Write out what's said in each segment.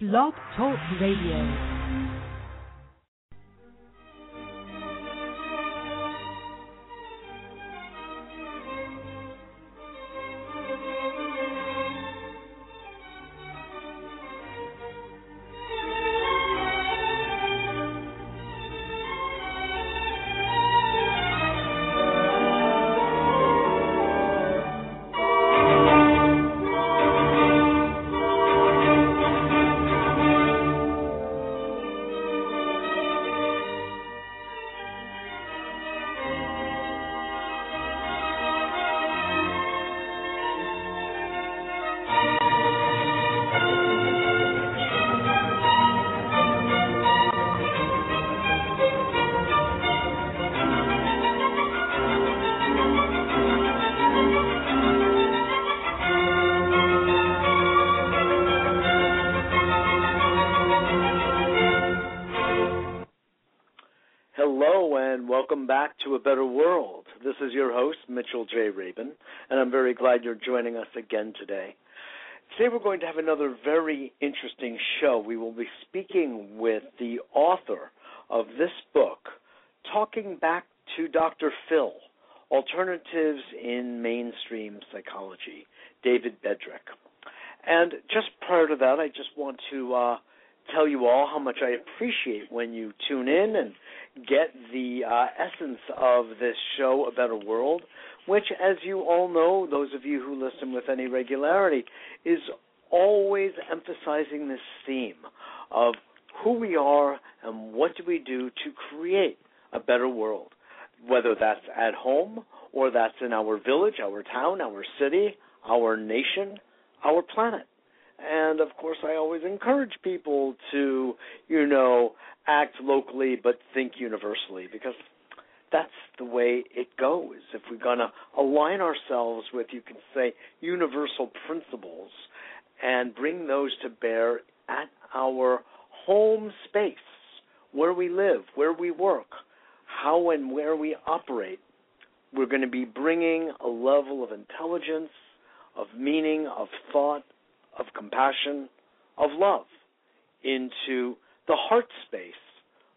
Blog Talk Radio. Mitchell J. Rabin, and I'm very glad you're joining us again today. Today we're going to have another very interesting show. We will be speaking with the author of this book, Talking Back to Dr. Phil Alternatives in Mainstream Psychology, David Bedrick. And just prior to that, I just want to uh, tell you all how much I appreciate when you tune in and get the uh, essence of this show, A Better World, which, as you all know, those of you who listen with any regularity, is always emphasizing this theme of who we are and what do we do to create a better world, whether that's at home or that's in our village, our town, our city, our nation, our planet. And of course, I always encourage people to, you know, act locally but think universally because that's the way it goes. If we're going to align ourselves with, you can say, universal principles and bring those to bear at our home space, where we live, where we work, how and where we operate, we're going to be bringing a level of intelligence, of meaning, of thought, of compassion, of love into the heart space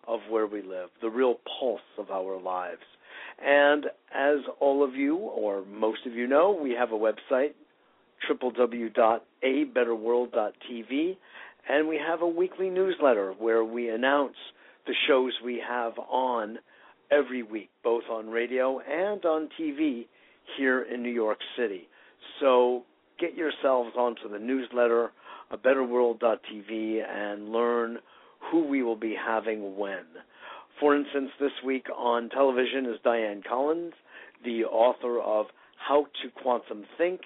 of where we live, the real pulse of our lives. And as all of you, or most of you know, we have a website, www.abetterworld.tv, and we have a weekly newsletter where we announce the shows we have on every week, both on radio and on TV here in New York City. So get yourselves onto the newsletter, abetterworld.tv, and learn who we will be having when. For instance, this week on television is Diane Collins, the author of How to Quantum Think.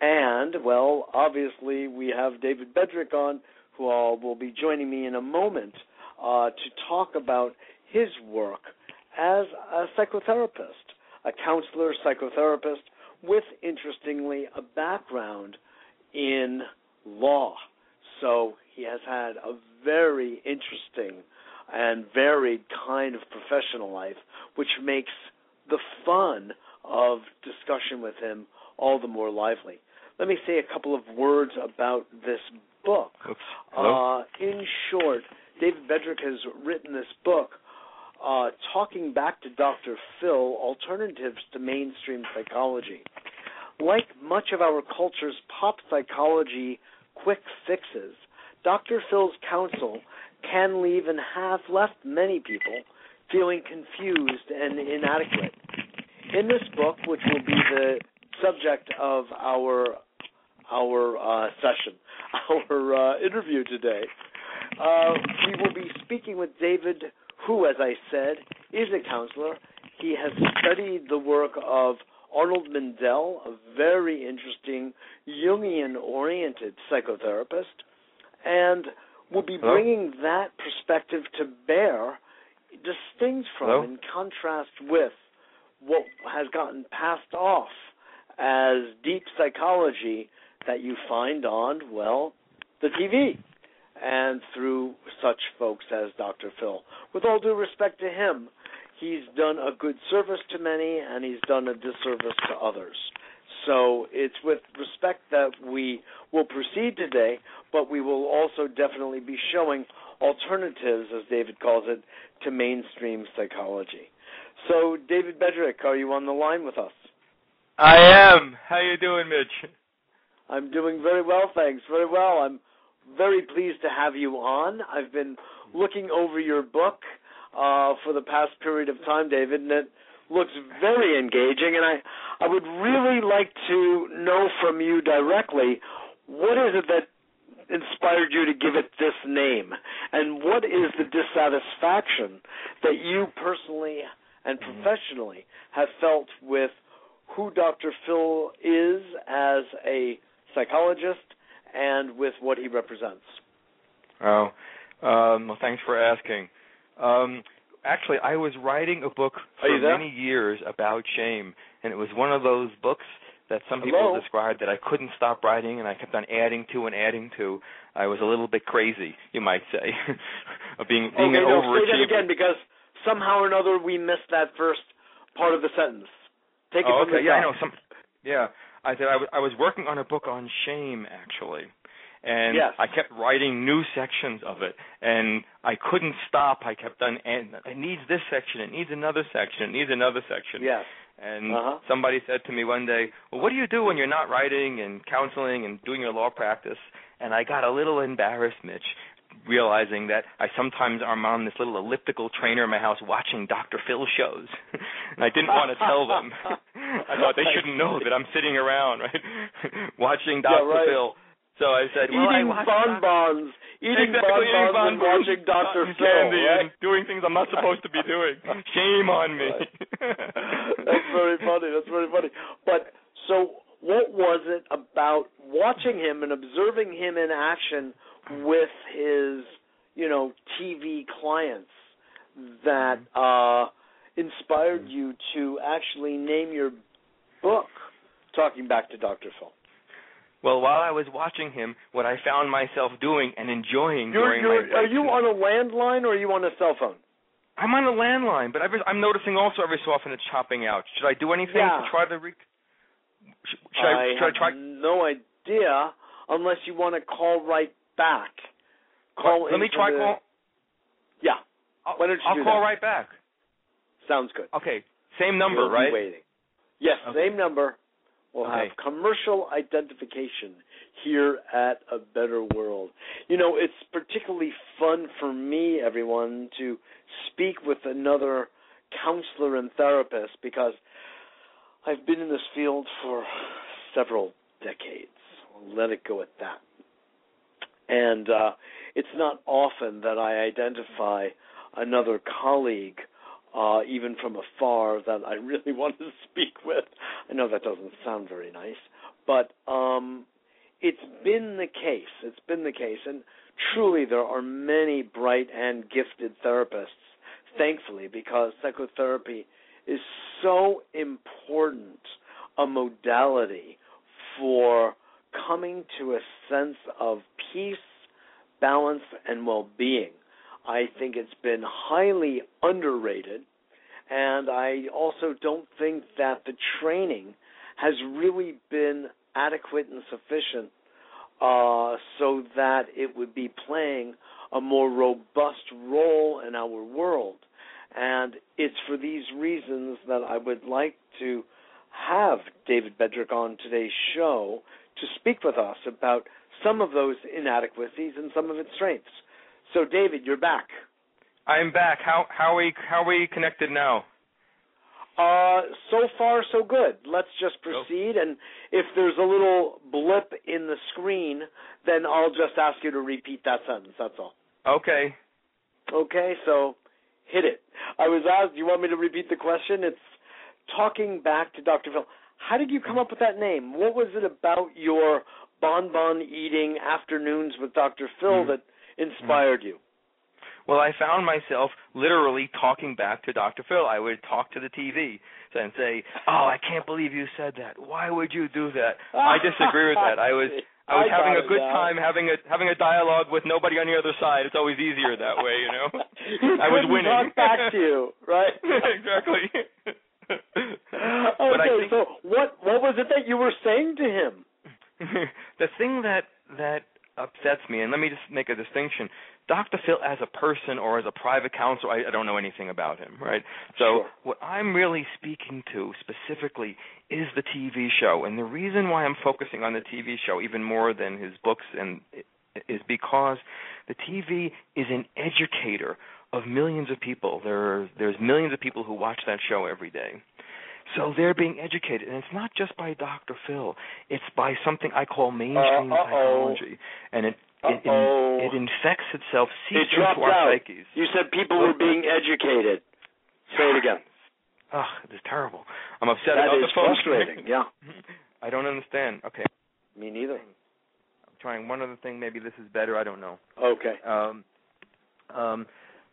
And, well, obviously, we have David Bedrick on, who will be joining me in a moment uh, to talk about his work as a psychotherapist, a counselor, psychotherapist, with, interestingly, a background in law. So he has had a very interesting and varied kind of professional life, which makes the fun of discussion with him all the more lively. Let me say a couple of words about this book. Uh, in short, David Bedrick has written this book uh, talking back to Dr. Phil, Alternatives to Mainstream Psychology. Like much of our culture's pop psychology quick fixes, Dr. Phil's counsel can leave and have left many people feeling confused and inadequate. In this book, which will be the subject of our our uh, session, our uh, interview today, uh, we will be speaking with David, who, as I said, is a counselor. He has studied the work of Arnold Mindell, a very interesting Jungian oriented psychotherapist, and will be Hello? bringing that perspective to bear, distinct from, Hello? in contrast with, what has gotten passed off as deep psychology that you find on, well, the TV and through such folks as Dr. Phil. With all due respect to him, he's done a good service to many and he's done a disservice to others. So it's with respect that we will proceed today, but we will also definitely be showing alternatives, as David calls it, to mainstream psychology. So, David Bedrick, are you on the line with us? I am. How you doing, Mitch? I'm doing very well, thanks. Very well. I'm very pleased to have you on. I've been looking over your book uh, for the past period of time, David, and it looks very engaging. And I, I would really like to know from you directly what is it that inspired you to give it this name, and what is the dissatisfaction that you personally and mm-hmm. professionally have felt with who Dr. Phil is as a psychologist and with what he represents. Oh, um, well, thanks for asking. Um, actually, I was writing a book for many years about shame, and it was one of those books that some people Hello? described that I couldn't stop writing, and I kept on adding to and adding to. I was a little bit crazy, you might say, of being being okay, an no, overachiever. Say that again, because somehow or another we missed that first part of the sentence. Take it oh, from okay. the yeah, top. I know. Some, yeah, I said I was, I was working on a book on shame actually, and yes. I kept writing new sections of it, and I couldn't stop. I kept on, and it needs this section, it needs another section, it needs another section. Yes. And uh-huh. somebody said to me one day, "Well, what do you do when you're not writing and counseling and doing your law practice?" And I got a little embarrassed, Mitch, realizing that I sometimes am on this little elliptical trainer in my house watching Dr. Phil shows, and I didn't want to tell them. I thought they shouldn't know that I'm sitting around, right, watching Dr. Yeah, right. Phil. So I said, well, eating I bonbons, eating exactly, bonbons, and watching Dr. Phil, candy right? and doing things I'm not supposed to be doing. Shame on me. That's very funny. That's very funny. But so, what was it about watching him and observing him in action with his, you know, TV clients that uh, inspired you to actually name your book "Talking Back to Dr. Phil"? Well, while I was watching him, what I found myself doing and enjoying You're, during you're, my are you on a landline or are you on a cell phone? I'm on a landline, but every, I'm noticing also every so often it's chopping out. Should I do anything Yeah. to try to re- should, should I, I, should have I try? no idea unless you want to call right back. Call Let me try the- call. Yeah, I'll, Why don't you I'll do call that? right back. sounds good. Okay, same number, be right? waiting. Yes, Okay. same number. We'll Okay. have commercial identification here at A Better World. You know, it's particularly fun for me, everyone, to speak with another counselor and therapist because I've been in this field for several decades. I'll let it go at that. And uh, it's not often that I identify another colleague, uh, even from afar, that I really want to speak with. I know that doesn't sound very nice, but um, it's been the case. It's been the case, and truly, there are many bright and gifted therapists. Thankfully, because psychotherapy is so important a modality for coming to a sense of peace, balance, and well being. I think it's been highly underrated, and I also don't think that the training has really been adequate and sufficient uh, so that it would be playing a more robust role in our world. And it's for these reasons that I would like to have David Bedrick on today's show to speak with us about some of those inadequacies and some of its strengths. So, David, you're back. I'm back. How how are we how are we connected now? Uh, so far, so good. Let's just proceed, and if there's a little blip in the screen, then I'll just ask you to repeat that sentence. That's all. Okay. Okay, so hit it. I was asked, do you want me to repeat the question? It's talking back to Dr. Phil. How did you come up with that name? What was it about your bonbon eating afternoons with Dr. Phil Mm. that inspired you? Well, I found myself literally talking back to Dr. Phil. I would talk to the TV and say, "Oh, I can't believe you said that. Why would you do that?" I disagree with that. I was I was I having a good time having a having a dialogue with nobody on the other side. It's always easier that way, you know. I was winning. Talk back to you, right? exactly. Okay, I think so what what was it that you were saying to him? the thing that that upsets me, and let me just make a distinction. Dr. Phil, as a person or as a private counselor, I, I don't know anything about him, right? So Sure. what I'm really speaking to specifically is the TV show, and the reason why I'm focusing on the TV show even more than his books and is because the TV is an educator of millions of people. There, there's millions of people who watch that show every day. So they're being educated, and it's not just by Dr. Phil. It's by something I call mainstream Uh, psychology, and it it, Uh-oh. it infects itself, seeps dropped into our out. psyches. You said people were being educated. Say it again. Ugh, it's terrible. I'm upset That about is the phone. frustrating. Yeah. I don't understand. Okay, Me neither. I'm trying one other thing. Maybe this is better. I don't know. Okay. Um, um,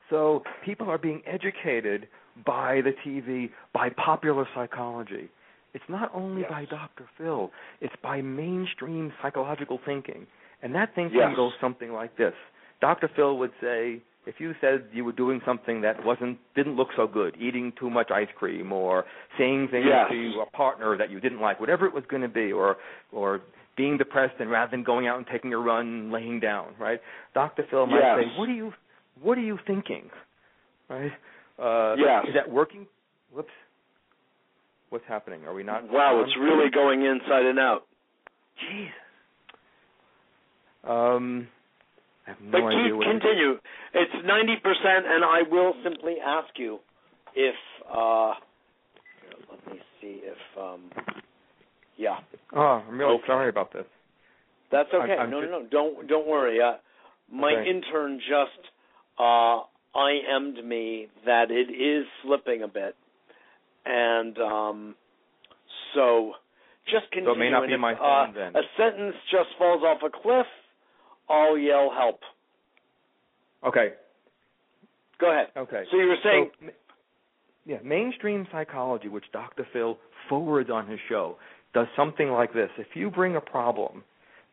so people are being educated by the TV, by popular psychology. It's not only Yes. by Dr. Phil, it's by mainstream psychological thinking. And that thinking Yes. goes something like this. Dr. Phil would say, if you said you were doing something that wasn't didn't look so good, eating too much ice cream or saying things Yes. to a partner that you didn't like, whatever it was going to be, or or being depressed and rather than going out and taking a run, laying down, right? Dr. Phil might say, "What are you what are you thinking?" Right? Uh Yes. is that working? Whoops. What's happening? Are we not Wow, it's really going inside and out. Jesus. Um, I have no But idea continue. It's ninety percent, and I will simply ask you if. uh Let me see if. um Yeah, Oh, I'm really Okay. sorry about this. that's I'm- okay. I'm no, just- no, no. Don't don't worry. Uh, my Okay. intern just uh IM'd me that it is slipping a bit, and um so just continue. So it may not be if, my uh, phone then. A sentence just falls off a cliff. I'll yell help. Okay. Go ahead. Okay. So you were saying So, yeah, mainstream psychology, which Dr. Phil forwards on his show, does something like this. If you bring a problem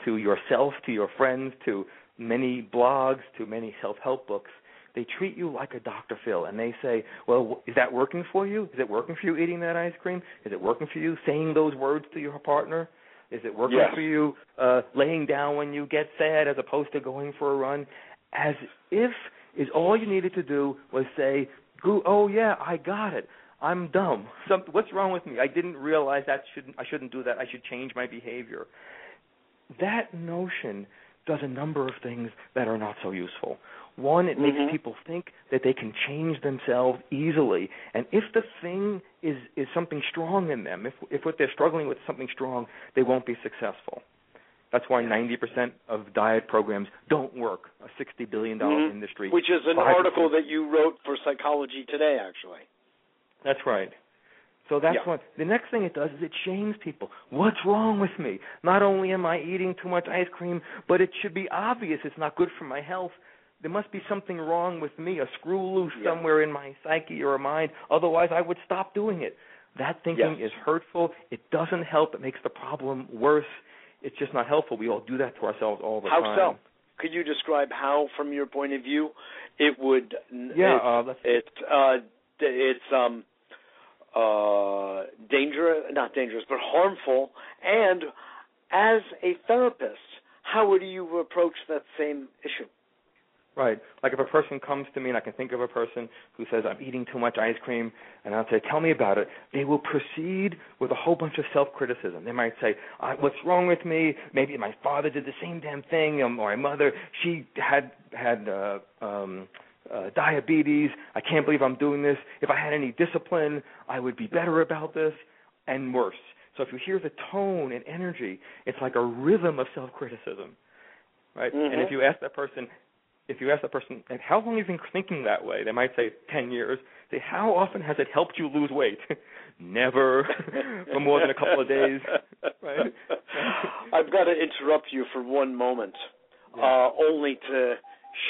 to yourself, to your friends, to many blogs, to many self-help books, they treat you like a Dr. Phil, and they say, "Well, is that working for you? Is it working for you eating that ice cream? Is it working for you saying those words to your partner? Is it working Yes. for you uh, laying down when you get sad as opposed to going for a run?" As if is all you needed to do was say, "Goo- "Oh yeah, I got it. I'm dumb. Some, what's wrong with me? I didn't realize that shouldn't I shouldn't do that. I should change my behavior." That notion does a number of things that are not so useful. One, it makes people think that they can change themselves easily, and if the thing is is something strong in them, if if what they're struggling with is something strong, they won't be successful. That's why 90% of diet programs don't work. A 60 billion dollar Mhm. industry. which is an 5%. article that you wrote for Psychology Today, actually. That's right. So that's Yeah. what the next thing it does is it shames people. What's wrong with me? Not only am I eating too much ice cream, but it should be obvious it's not good for my health. There must be something wrong with me, a screw loose Yeah. somewhere in my psyche or mind. Otherwise, I would stop doing it. That thinking Yes. is hurtful. It doesn't help. It makes the problem worse. It's just not helpful. We all do that to ourselves all the How time. How so? Could you describe how, from your point of view, it would? Yeah, it's, uh, it's uh, it's um, uh, dangerous, not dangerous, but harmful. And as a therapist, how would you approach that same issue? Right. Like if a person comes to me and I can think of a person who says, I'm eating too much ice cream, and I'll say, Tell me about it, they will proceed with a whole bunch of self criticism. They might say, What's wrong with me? Maybe my father did the same damn thing, um, or my mother, she had had uh, um, uh, diabetes. I can't believe I'm doing this. If I had any discipline, I would be better about this, and worse. So if you hear the tone and energy, it's like a rhythm of self criticism. Right? And Mhm. if you ask that person, if you ask that person, and how long have you been thinking that way? They might say ten years. Say, how often has it helped you lose weight? Never, for more than a couple of days. Right? I've got to interrupt you for one moment, Yeah. uh, only to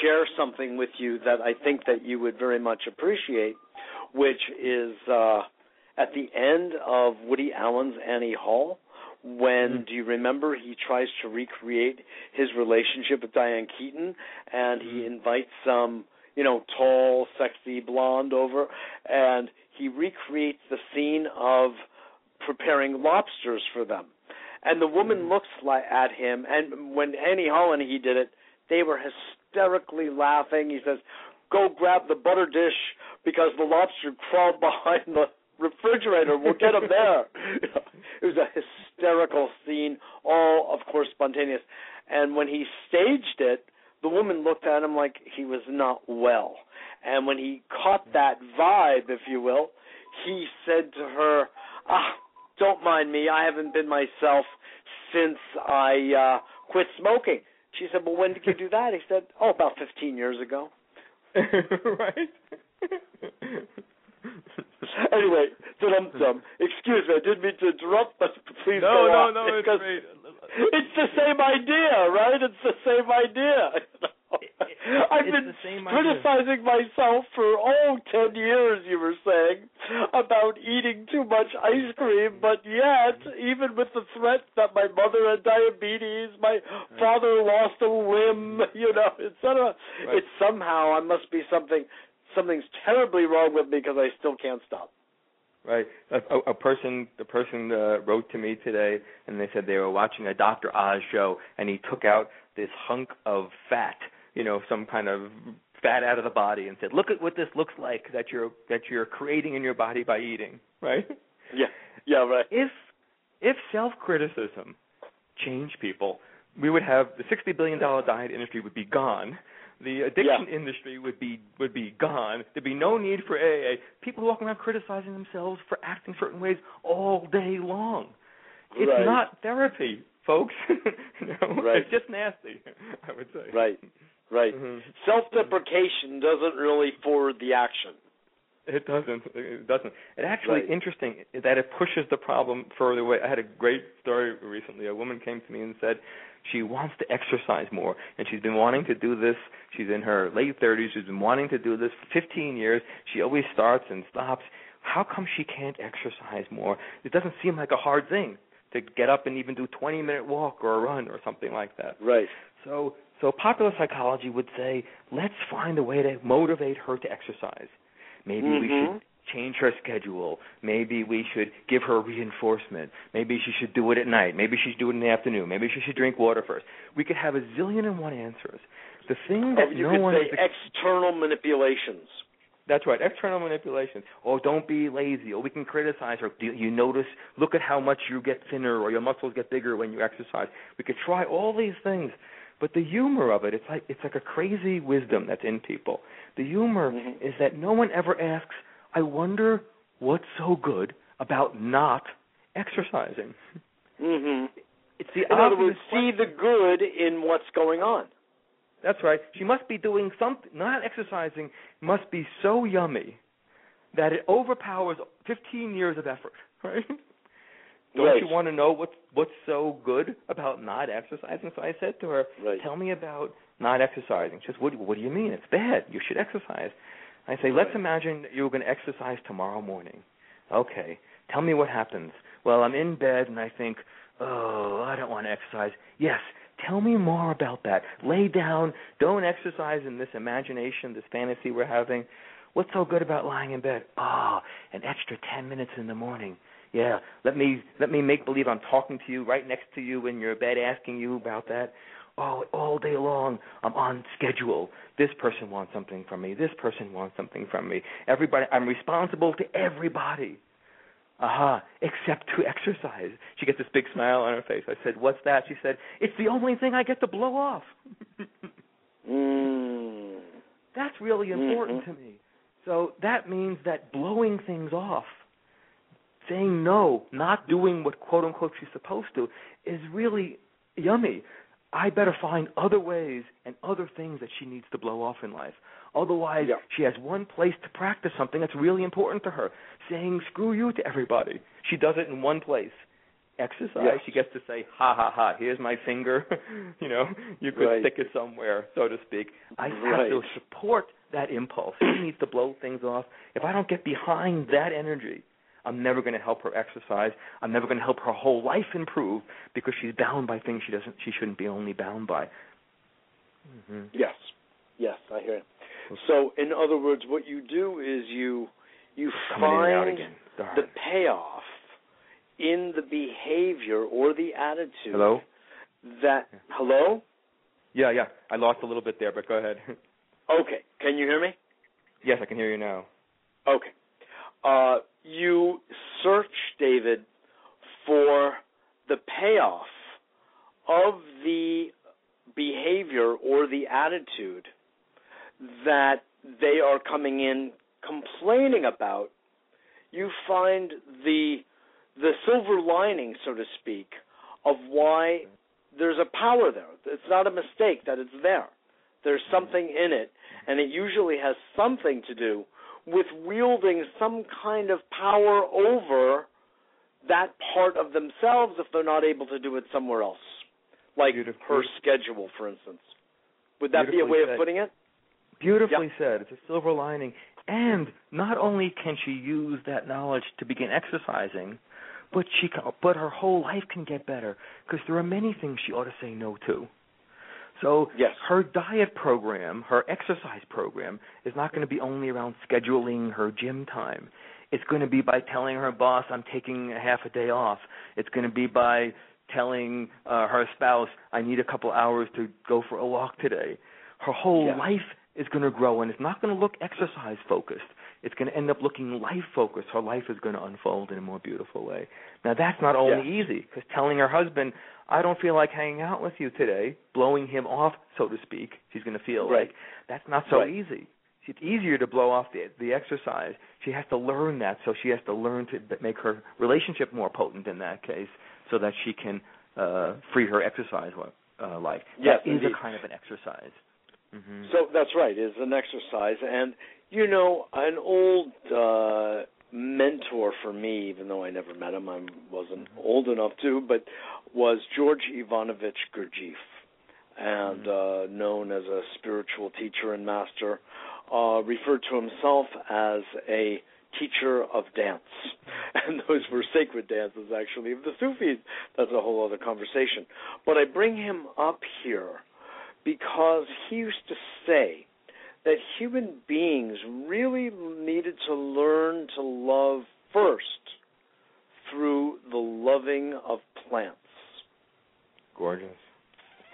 share something with you that I think that you would very much appreciate, which is uh, at the end of Woody Allen's Annie Hall. When Mm. do you remember he tries to recreate his relationship with Diane Keaton, and he Mm. invites some, you know, tall, sexy blonde over, and he recreates the scene of preparing lobsters for them. And the woman Mhm. looks like, at him, and when Annie Hall and he did it, they were hysterically laughing. He says, "Go grab the butter dish because the lobster crawled behind the refrigerator. We'll get him there." it was a hysterical scene, all of course spontaneous. And when he staged it, the woman looked at him like he was not well. And when he caught that vibe, if you will, he said to her, "Ah, don't mind me. I haven't been myself since I uh quit smoking." She said, "Well, when did you do that?" He said, "Oh, about 15 years ago." right. anyway, dum dum. Excuse me, I didn't mean to interrupt, but please no, go no, on. no, it's because great. It's the same idea, right? It's the same idea. I've it's been the same idea. criticizing myself for oh ten years. You were saying about eating too much ice cream, but yet, even with the threat that my mother had diabetes, my father lost a limb, you know, etc. Right. It's somehow I must be something. Something's terribly wrong with me because I still can't stop. Right. A, a, a person, a person uh, wrote to me today, and they said they were watching a Dr. Oz show, and he took out this hunk of fat, you know, some kind of fat out of the body, and said, "Look at what this looks like that you're that you're creating in your body by eating." Right. Yeah. Yeah. Right. If if self criticism changed people, we would have the sixty billion dollar diet industry would be gone. The addiction industry would be would be gone. There'd be no need for AA. People walking around criticizing themselves for acting certain ways all day long. It's Right. not therapy, folks. you know? Right. It's just nasty. I would say. Right. Right. Mhm. Self-deprecation doesn't really forward the action. It doesn't. It doesn't. It actually Right. interesting that it pushes the problem further away. I had a great story recently. A woman came to me and said she wants to exercise more, and she's been wanting to do this. She's in her late 30s. She's been wanting to do this for 15 years. She always starts and stops. How come she can't exercise more? It doesn't seem like a hard thing to get up and even do 20 minute walk or a run or something like that. Right. So so popular psychology would say, let's find a way to motivate her to exercise. Maybe we Mhm. should change her schedule. Maybe we should give her reinforcement. Maybe she should do it at night. Maybe she should do it in the afternoon. Maybe she should drink water first. We could have a zillion and one answers. The thing Oh, that you no could one say external manipulations. that's right. External manipulation. Oh, don't be lazy. Or we can criticize her. Do you notice? Look at how much you get thinner, or your muscles get bigger when you exercise. We could try all these things, but the humor of it, it's like it's like a crazy wisdom that's in people. The humor Mhm. is that no one ever asks. I wonder what's so good about not exercising. Mm-hmm. It's the In other words, see the good in what's going on. That's right. She must be doing something. Not exercising must be so yummy that it overpowers 15 years of effort. Right? Don't Right. you want to know what's what's so good about not exercising? So I said to her, Right. "Tell me about not exercising." She says, "What? What do you mean? It's bad. You should exercise." I say, "Let's imagine that you're going to exercise tomorrow morning." Okay. Tell me what happens. Well, I'm in bed and I think, "Oh, I don't want to exercise." Yes. Tell me more about that. Lay down. Don't exercise in this imagination, this fantasy we're having. What's so good about lying in bed? Ah, an extra 10 minutes in the morning. Yeah, let me let me make believe I'm talking to you right next to you in your bed asking you about that. Oh, all day long I'm on schedule. This person wants something from me. This person wants something from me. Everybody I'm responsible to everybody. Aha, except to exercise. She gets this big smile on her face. I said, "What's that?" She said, "It's the only thing I get to blow off." Mm. That's really important Mhm. to me. So that means that blowing things off, saying no, not doing what quote unquote she's supposed to, is really yummy. I better find other ways and other things that she needs to blow off in life. Otherwise, Yeah. she has one place to practice something that's really important to her, saying screw you to everybody. She does it in one place. Exercise, Yes. she gets to say, ha ha ha, here's my finger. you know, you could Right. stick it somewhere, so to speak. I have to support that impulse. She needs to blow things off. If I don't get behind that energy, I'm never going to help her exercise. I'm never going to help her whole life improve because she's bound by things she doesn't she shouldn't be only bound by. hmm Yes. Yes, I hear it. So, in other words, what you do is you you Coming find again. The payoff in the behavior or the attitude Hello? that hello Yeah, yeah. I lost a little bit there, but go ahead. okay can you hear me yes, I can hear you now. okay uh, you search david for the payoff of the behavior or the attitude that they are coming in complaining about you find the the silver lining so to speak of why there's a power there. It's not a mistake that it's there. There's something in it and it usually has something to do with wielding some kind of power over that part of themselves if they're not able to do it somewhere else like her schedule for instance would that be a way said. of putting it Beautifully said. It's a silver lining. And not only can she use that knowledge to begin exercising, but she can, but her whole life can get better because there are many things she ought to say no to. So Yes. her diet program, her exercise program, is not going to be only around scheduling her gym time. It's going to be by telling her boss, "I'm taking a half a day off." It's going to be by telling uh, her spouse, "I need a couple hours to go for a walk today." Her whole Yeah. life is going to grow, and it's not going to look exercise focused. It's going to end up looking life focused. Her life is going to unfold in a more beautiful way. Now that's not only Yeah. easy because telling her husband, "I don't feel like hanging out with you today," blowing him off, so to speak, she's going to feel Right. like that's not so Right. easy. It's easier to blow off the the exercise. She has to learn that, so she has to learn to make her relationship more potent in that case, so that she can uh free her exercise uh, life. Yes, that is indeed. a kind of an exercise. hmm So that's right. It's an exercise, and you know, an old uh, mentor for me, even though I never met him, I wasn't old enough to, but was George Ivanovich Gurdjieff, and uh, known as a spiritual teacher and master, uh, referred to himself as a teacher of dance, and those were sacred dances actually of the Sufis. That's a whole other conversation. But I bring him up here because he used to say that human beings really needed to learn to love first through the loving of plants. Gorgeous.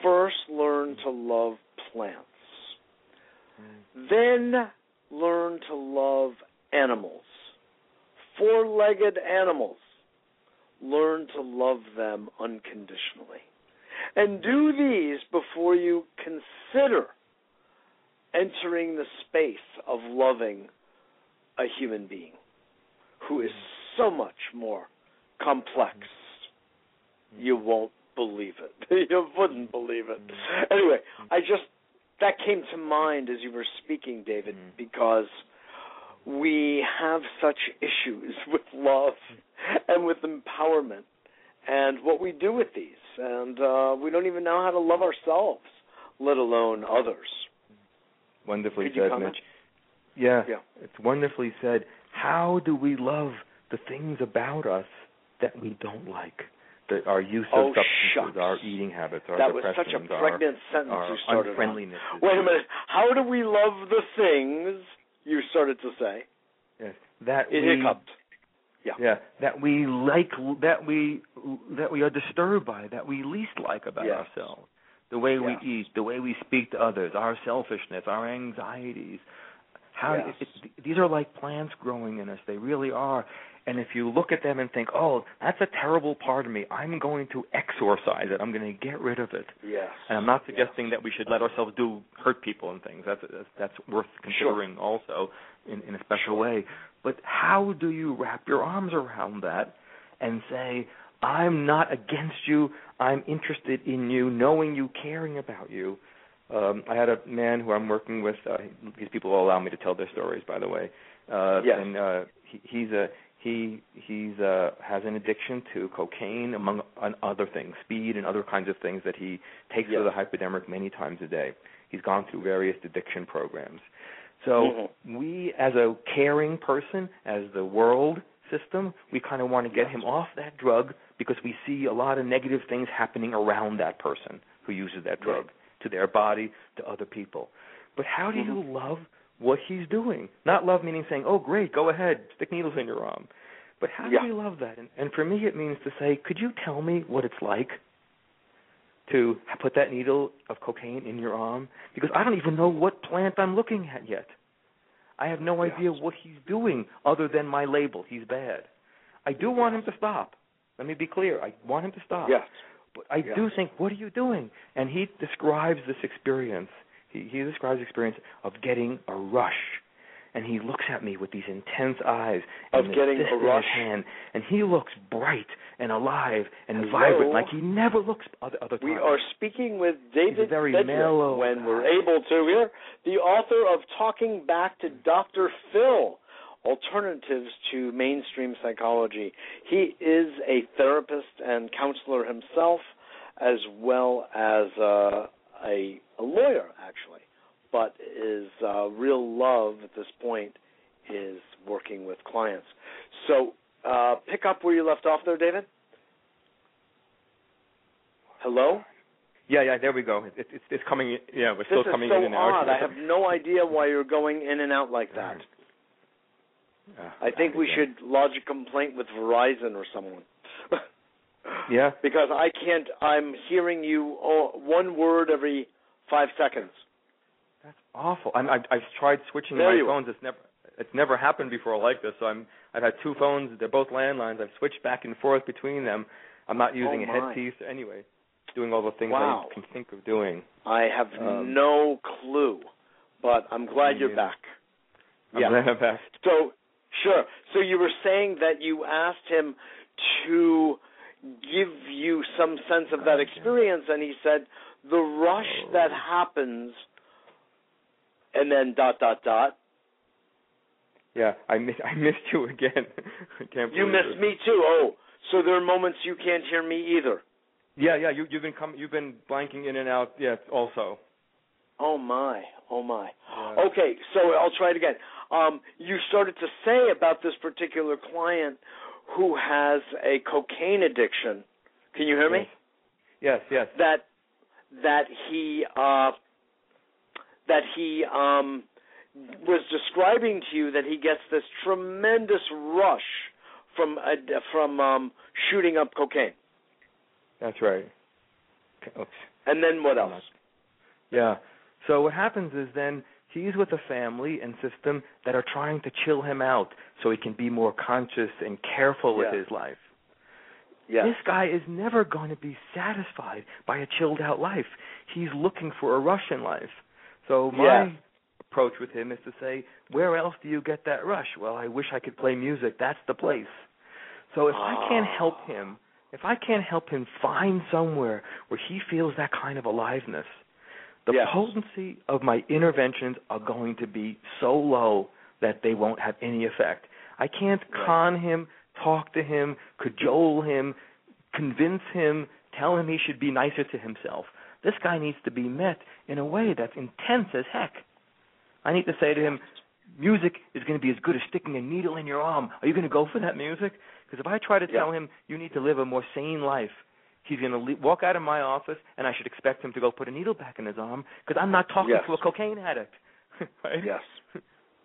First, learn to love plants. Hmm. Then, learn to love animals. Four legged animals. Learn to love them unconditionally. And do these before you consider entering the space of loving a human being who is so much more complex. You won't believe it. you wouldn't believe it. Anyway, I just that came to mind as you were speaking, David, Mhm. because we have such issues with love and with empowerment and what we do with these. And uh, we don't even know how to love ourselves, let alone others. Wonderfully Could said. Mitch. Yeah, Yeah. it's wonderfully said. How do we love the things about us that we don't like? The, our use of Oh, substances, shucks. our eating habits, our that was such a our, pregnant sentence our you started unfriendliness. Wait a minute. How do we love the things you started to say? Yes, that It we, hiccuped. Yeah. Yeah, that we like, that we that we are disturbed by, that we least like about Yes. ourselves. The way Yes. we eat, the way we speak to others, our selfishness, our anxieties. How Yes. it, it, these are like plants growing in us. They really are. And if you look at them and think, "Oh, that's a terrible part of me. I'm going to exorcise it. I'm going to get rid of it." Yes. And I'm not Yes. suggesting that we should let ourselves do hurt people and things. That's that's, that's worth considering also in in a special way. But how do you wrap your arms around that and say, "I'm not against you. I'm interested in you, knowing you, caring about you." Um, I had a man who I'm working with. Uh, these people will allow me to tell their stories, by the way. Uh, Yes. And uh, he, he's a he he's uh has an addiction to cocaine among other things speed and other kinds of things that he takes Yes. for the hypodermic many times a day he's gone through various addiction programs so Mhm. we as a caring person as the world system we kind of want to get him off that drug because we see a lot of negative things happening around that person who uses that drug to their body to other people but how do you Mhm. love what he's doing. Not love meaning saying, "Oh, great, go ahead, stick needles in your arm," But how Yeah. do we love that? And, and for me, it means to say, could you tell me what it's like to put that needle of cocaine in your arm? Because I don't even know what plant I'm looking at yet. I have no Yes. idea what he's doing other than my label. He's bad. I do want him to stop. Let me be clear. I want him to stop. Yes. But I Yes. do think, what are you doing? And he describes this experience. He, he describes the experience of getting a rush. And he looks at me with these intense eyes Of and getting a in rush? his hand, and he looks bright and alive and Hello? vibrant, like he never looks other other times. We are speaking with David very mellow when guy. we're able to here, the author of Talking Back to Dr. Phil, Alternatives to Mainstream Psychology. He is a therapist and counselor himself, as well as uh, a, a lawyer, actually. But his uh, real love at this point is working with clients. So uh, pick up where you left off there, David. Hello? Yeah, yeah, there we go. It, it's it's coming. Yeah, we're still coming so in and out. odd. I have no idea why you're going in and out like that. Uh, I think we should lodge a complaint with Verizon or someone. Yeah. because I can't. I'm hearing you oh, one word every five seconds. That's awful. I'm, I've, I've tried switching There my you are. phones. It's never it's never happened before like this. So I'm I've had two phones. They're both landlines. I've switched back and forth between them. I'm not using Oh, a headpiece anyway. Doing all the things Wow. I can think of doing. I have Um, no clue, but I'm glad you're back. I'm Yeah. glad I'm back. So sure. So you were saying that you asked him to give you some sense of that oh, experience, and he said the rush Oh. that happens, and then dot dot dot. Yeah, I miss I missed you again. I can't. You missed it. me too. Oh, so there are moments you can't hear me either. Yeah, yeah. You you've been com- you've been blanking in and out. Yeah, also. Oh my, oh my. Yeah. Okay, so I'll try it again. Um, you started to say about this particular client who has a cocaine addiction. Can you hear me? Yes, yes. That that he uh, that he um, was describing to you that he gets this tremendous rush from uh, from um, shooting up cocaine. That's right. Okay, oops. And then what else? Yeah. So what happens is then he's with a family and system that are trying to chill him out so he can be more conscious and careful with Yeah. his life. Yes. This guy is never going to be satisfied by a chilled out life. He's looking for a rush in life. So my Yeah. approach with him is to say, where else do you get that rush? Well, I wish I could play music. That's the place. So if I can't help Ah. him, if I can't help him find somewhere where he feels that kind of aliveness, the Yes. potency of my interventions are going to be so low that they won't have any effect. I can't Right. con him, talk to him, cajole him, convince him, tell him he should be nicer to himself. This guy needs to be met in a way that's intense as heck. I need to say to him, music is going to be as good as sticking a needle in your arm. Are you going to go for that music? Because if I try to Yeah. tell him you need to live a more sane life, he's going to le- walk out of my office, and I should expect him to go put a needle back in his arm because I'm not talking Yes. to a cocaine addict. right? Yes.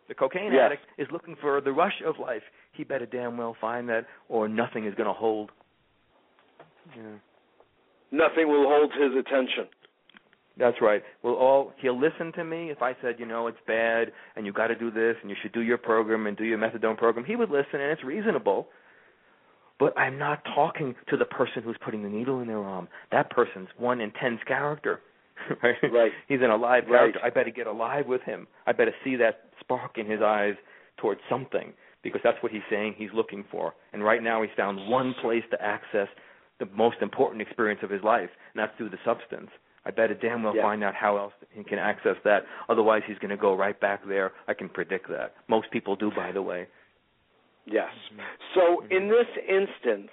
The cocaine Yes. addict is looking for the rush of life. He better damn well find that, or nothing is going to hold. Yeah. Nothing will hold his attention. That's right. Well, all he'll listen to me if I said, you know, it's bad and you got to do this and you should do your program and do your methadone program. He would listen and it's reasonable. But I'm not talking to the person who's putting the needle in their arm. That person's one intense character. right? Right. He's an alive character. Right. I better get alive with him. I better see that spark in his eyes towards something because that's what he's saying he's looking for. And right now he's found one place to access the most important experience of his life, and that's through the substance. I better damn well Yeah. find out how else he can access that. Otherwise, he's going to go right back there. I can predict that. Most people do, by the way. Yes. So in this instance,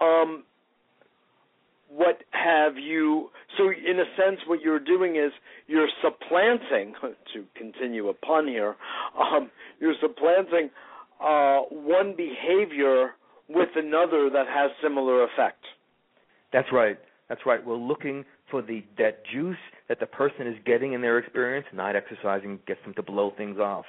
um, what have you? So in a sense, what you're doing is you're supplanting. To continue a pun here, um, you're supplanting uh, one behavior with another that has similar effect. That's right. That's right. We're looking for the that juice that the person is getting in their experience. Not exercising gets them to blow things off.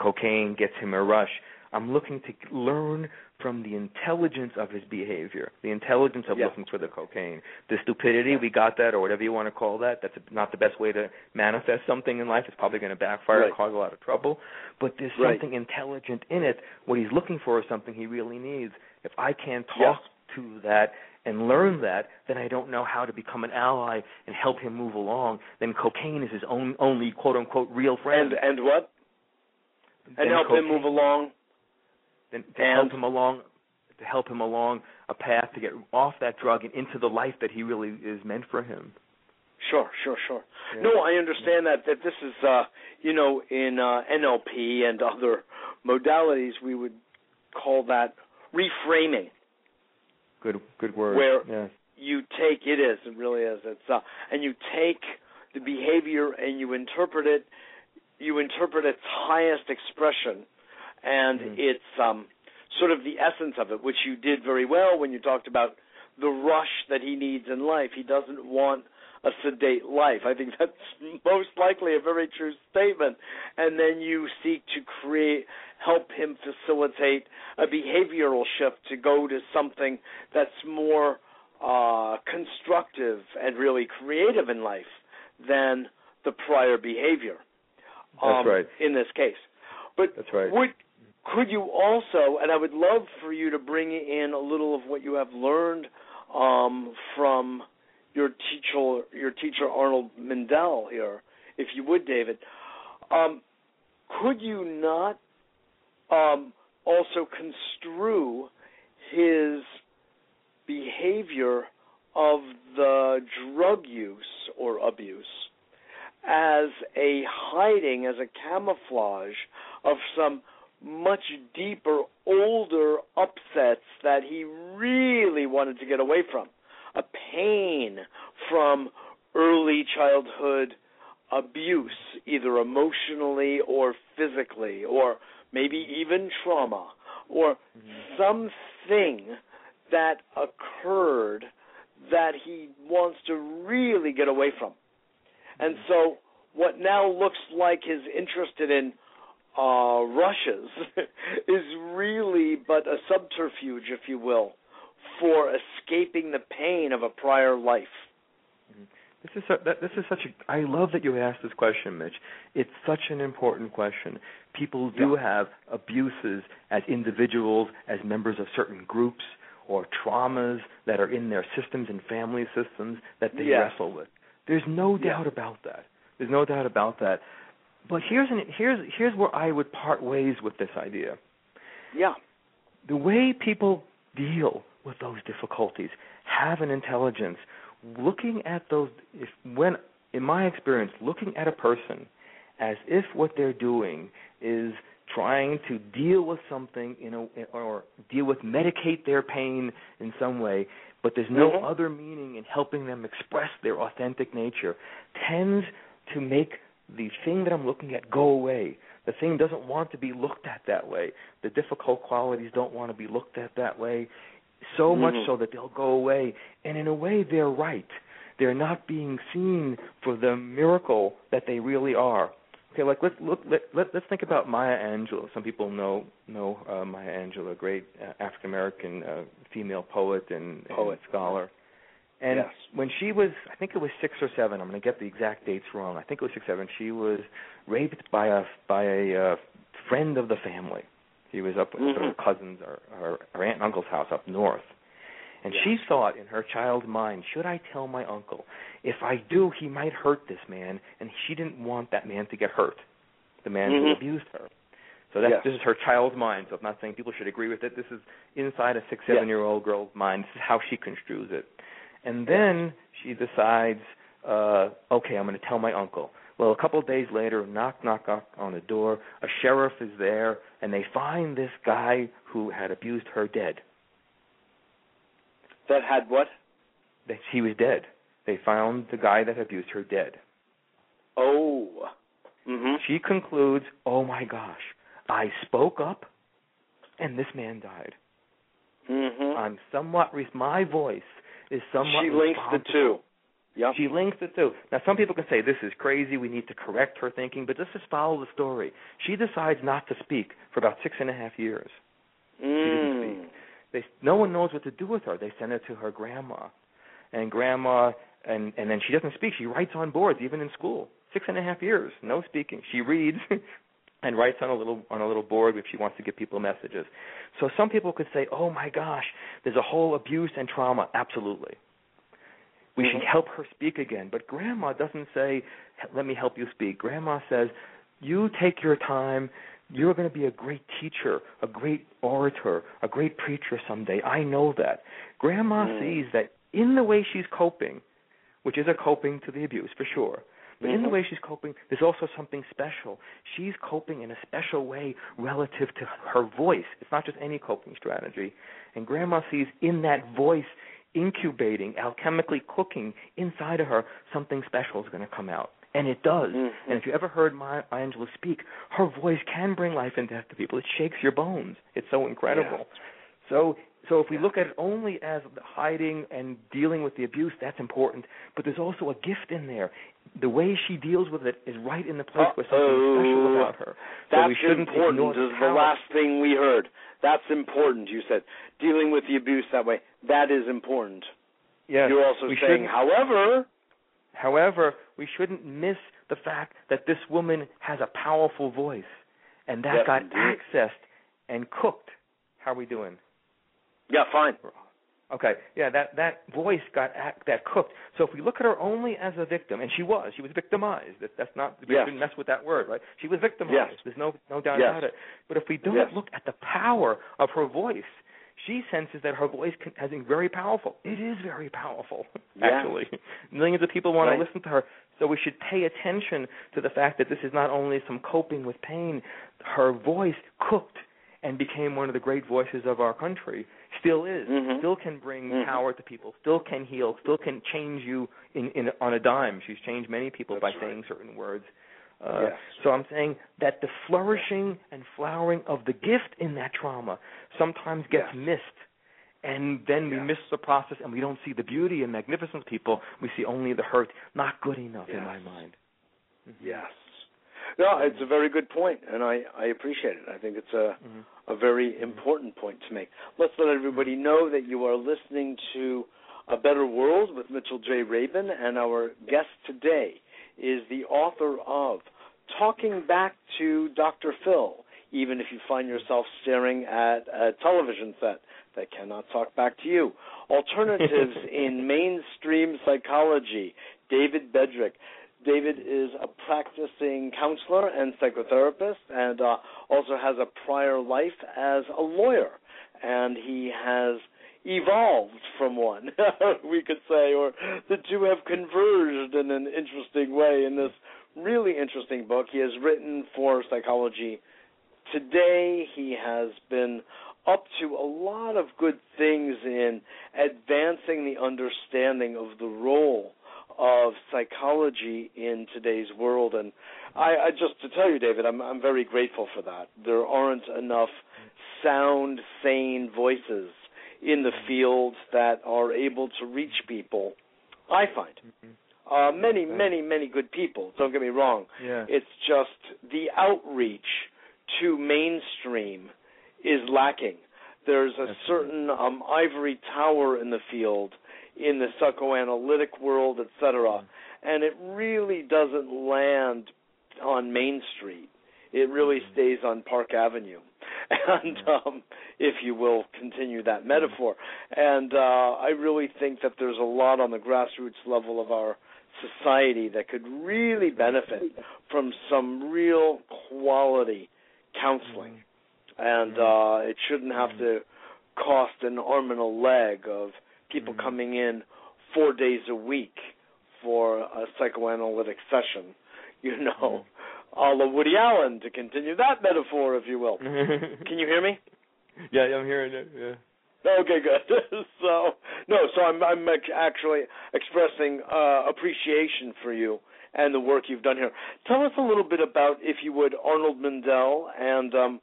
Cocaine gets him a rush. I'm looking to learn from the intelligence of his behavior, the intelligence of Yeah. looking for the cocaine. The stupidity, we got that, or whatever you want to call that. That's not the best way to manifest something in life. It's probably going to backfire Right. and cause a lot of trouble. But there's Right. something intelligent in it. What he's looking for is something he really needs. If I can't Yeah. talk to that and learn that, then I don't know how to become an ally and help him move along. Then cocaine is his own only quote unquote real friend. And and what? And help him move along. then to And- help him along to help him along a path to get off that drug and into the life that he really is meant for him. Sure, sure, sure. Yeah. No, I understand that that this is uh you know in uh NLP and other modalities we would call that reframing. Good good word. Where- yeah. You take it is, it really is. It's uh and you take the behavior and you interpret it you interpret its highest expression and Mhm. it's um sort of the essence of it, which you did very well when you talked about the rush that he needs in life. He doesn't want a sedate life. I think that's most likely a very true statement. And then you seek to create, help him facilitate a behavioral shift to go to something that's more uh, constructive and really creative in life than the prior behavior. That's um, right. In this case, but That's right. would could you also, and I would love for you to bring in a little of what you have learned um, from your teacher, your teacher Arnold Mindell here, if you would, David. Um, could you not um, also construe his behavior of the drug use or abuse as a hiding, as a camouflage of some much deeper, older upsets that he really wanted to get away from. A pain from early childhood abuse, either emotionally or physically, or maybe even trauma, or mm-hmm. something that occurred that he wants to really get away from. And so, what now looks like his interested in uh, rushes is really but a subterfuge, if you will, for escaping the pain of a prior life. This is that, this is such a. I love that you asked this question, Mitch. It's such an important question. People do have abuses as individuals, as members of certain groups, or traumas that are in their systems and family systems that they Yes. wrestle with. There's no Yeah. doubt about that. There's no doubt about that. But here's an, here's here's where I would part ways with this idea. Yeah. The way people deal with those difficulties have an intelligence. Looking at those, if when in my experience, looking at a person as if what they're doing is trying to deal with something in a or deal with medicate their pain in some way, but there's no Mhm. other meaning in helping them express their authentic nature, tends to make the thing that I'm looking at go away. The thing doesn't want to be looked at that way. The difficult qualities don't want to be looked at that way. So much Mhm. so that they'll go away. And in a way, they're right. They're not being seen for the miracle that they really are. Okay, like let's look. Let, let let's think about Maya Angelou. Some people know know uh, Maya Angelou, a great uh, African American uh, female poet and, Poet. and scholar. And Yes. when she was, I think it was six or seven. I'm going to get the exact dates wrong. I think it was six, seven. She was raped by a by a uh, friend of the family. He was up with Mhm. her cousins or her, her aunt and uncle's house up north. And Yes. she thought in her child's mind, should I tell my uncle? If I do, he might hurt this man, and she didn't want that man to get hurt, the man who Mhm. abused her. So that's this is her child's mind. So I'm not saying people should agree with it. This is inside a six, Yeah. seven year old girl's mind. This is how she construes it. And then she decides, uh, okay, I'm going to tell my uncle. Well, a couple of days later, knock, knock, knock on the door. A sheriff is there, and they find this guy who had abused her dead. That had what? That he was dead. They found the guy that abused her dead. Oh. Mm-hmm. She concludes, oh my gosh, I spoke up, and this man died. Mm-hmm. I'm somewhat, re- my voice is somewhat she links the two. Yep. She links the two. Now, some people can say this is crazy. We need to correct her thinking, but just just follow the story. She decides not to speak for about six and a half years. Mm. They, no one knows what to do with her. They send her to her grandma, and grandma, and and then she doesn't speak. She writes on boards, even in school. Six and a half years, no speaking. She reads and writes on a little on a little board if she wants to give people messages. So some people could say, "Oh my gosh, there's a whole abuse and trauma." Absolutely. We should mm-hmm. help her speak again. But grandma doesn't say, "Let me help you speak." Grandma says, "You take your time. You're going to be a great teacher, a great orator, a great preacher someday. I know that." Grandma Mm. sees that in the way she's coping, which is a coping to the abuse for sure. But in the Mhm. way she's coping, there's also something special. She's coping in a special way relative to her voice. It's not just any coping strategy. And grandma sees in that voice incubating, alchemically cooking inside of her, something special is going to come out. And it does. Mhm. And if you ever heard Maya Angelou speak, her voice can bring life and death to people. It shakes your bones. It's so incredible. So so if we look at it only as hiding and dealing with the abuse, that's important. But there's also a gift in there. The way she deals with it is right in the place where something Uh-oh. special about her. So That's we shouldn't important. Is the last thing we heard. That's important. You said dealing with the abuse that way. That is important. Yes, You're also we saying, however, However, we shouldn't miss the fact that this woman has a powerful voice, and that Yes, got indeed. accessed and cooked. How are we doing? yeah, fine. Okay, yeah, that that voice got act, that cooked. So if we look at her only as a victim, and she was, she was victimized. That, that's not we Yes. shouldn't mess with that word, right? She was victimized. Yes. There's no no doubt Yes. about it. But if we don't Yes. look at the power of her voice, she senses that her voice can, has been very powerful. It is very powerful, Yeah. actually. Millions of people want Right. to listen to her. So we should pay attention to the fact that this is not only some coping with pain. Her voice cooked and became one of the great voices of our country. Still is. Mhm. Still can bring Mhm. power to people. Still can heal. Still can change you in, in on a dime. She's changed many people That's by right. saying certain words. Uh, Yes. So I'm saying that the flourishing and flowering of the gift in that trauma sometimes gets Yes. missed. And then we Yes. miss the process and we don't see the beauty and magnificence people. We see only the hurt. Not good enough in my mind. Mhm. Yes. No, it's a very good point, and I, I appreciate it. I think it's a Mhm. a very important point to make. Let's let everybody know that you are listening to A Better World with Mitchell J. Rabin, and our guest today is the author of Talking Back to Dr. Phil, even if you find yourself staring at a television set that cannot talk back to you. Alternatives in Mainstream Psychology, David Bedrick. David is a practicing counselor and psychotherapist and uh, also has a prior life as a lawyer. And he has evolved from one, we could say, or the two have converged in an interesting way in this really interesting book. He has written for Psychology Today. He has been up to a lot of good things in advancing the understanding of the role of psychology in today's world and I, I just to tell you David I'm I'm very grateful for that. There aren't enough sound sane voices in the field that are able to reach people I find. Uh many many many good people, don't get me wrong. Yeah. It's just the outreach to mainstream is lacking. There's a That's certain um, ivory tower in the field, in the psychoanalytic world, etc., and it really doesn't land on Main Street. It really stays on Park Avenue, and um, if you will continue that metaphor. And uh, I really think that there's a lot on the grassroots level of our society that could really benefit from some real quality counseling and uh it shouldn't have to cost an arm and a leg of people Mhm. coming in four days a week for a psychoanalytic session you know a la woody allen to continue that metaphor if you will can you hear me Yeah, I'm hearing it. Yeah. Okay, good. so no, so I'm I'm actually expressing uh, appreciation for you and the work you've done here. Tell us a little bit about, if you would, Arnold Mindell and um,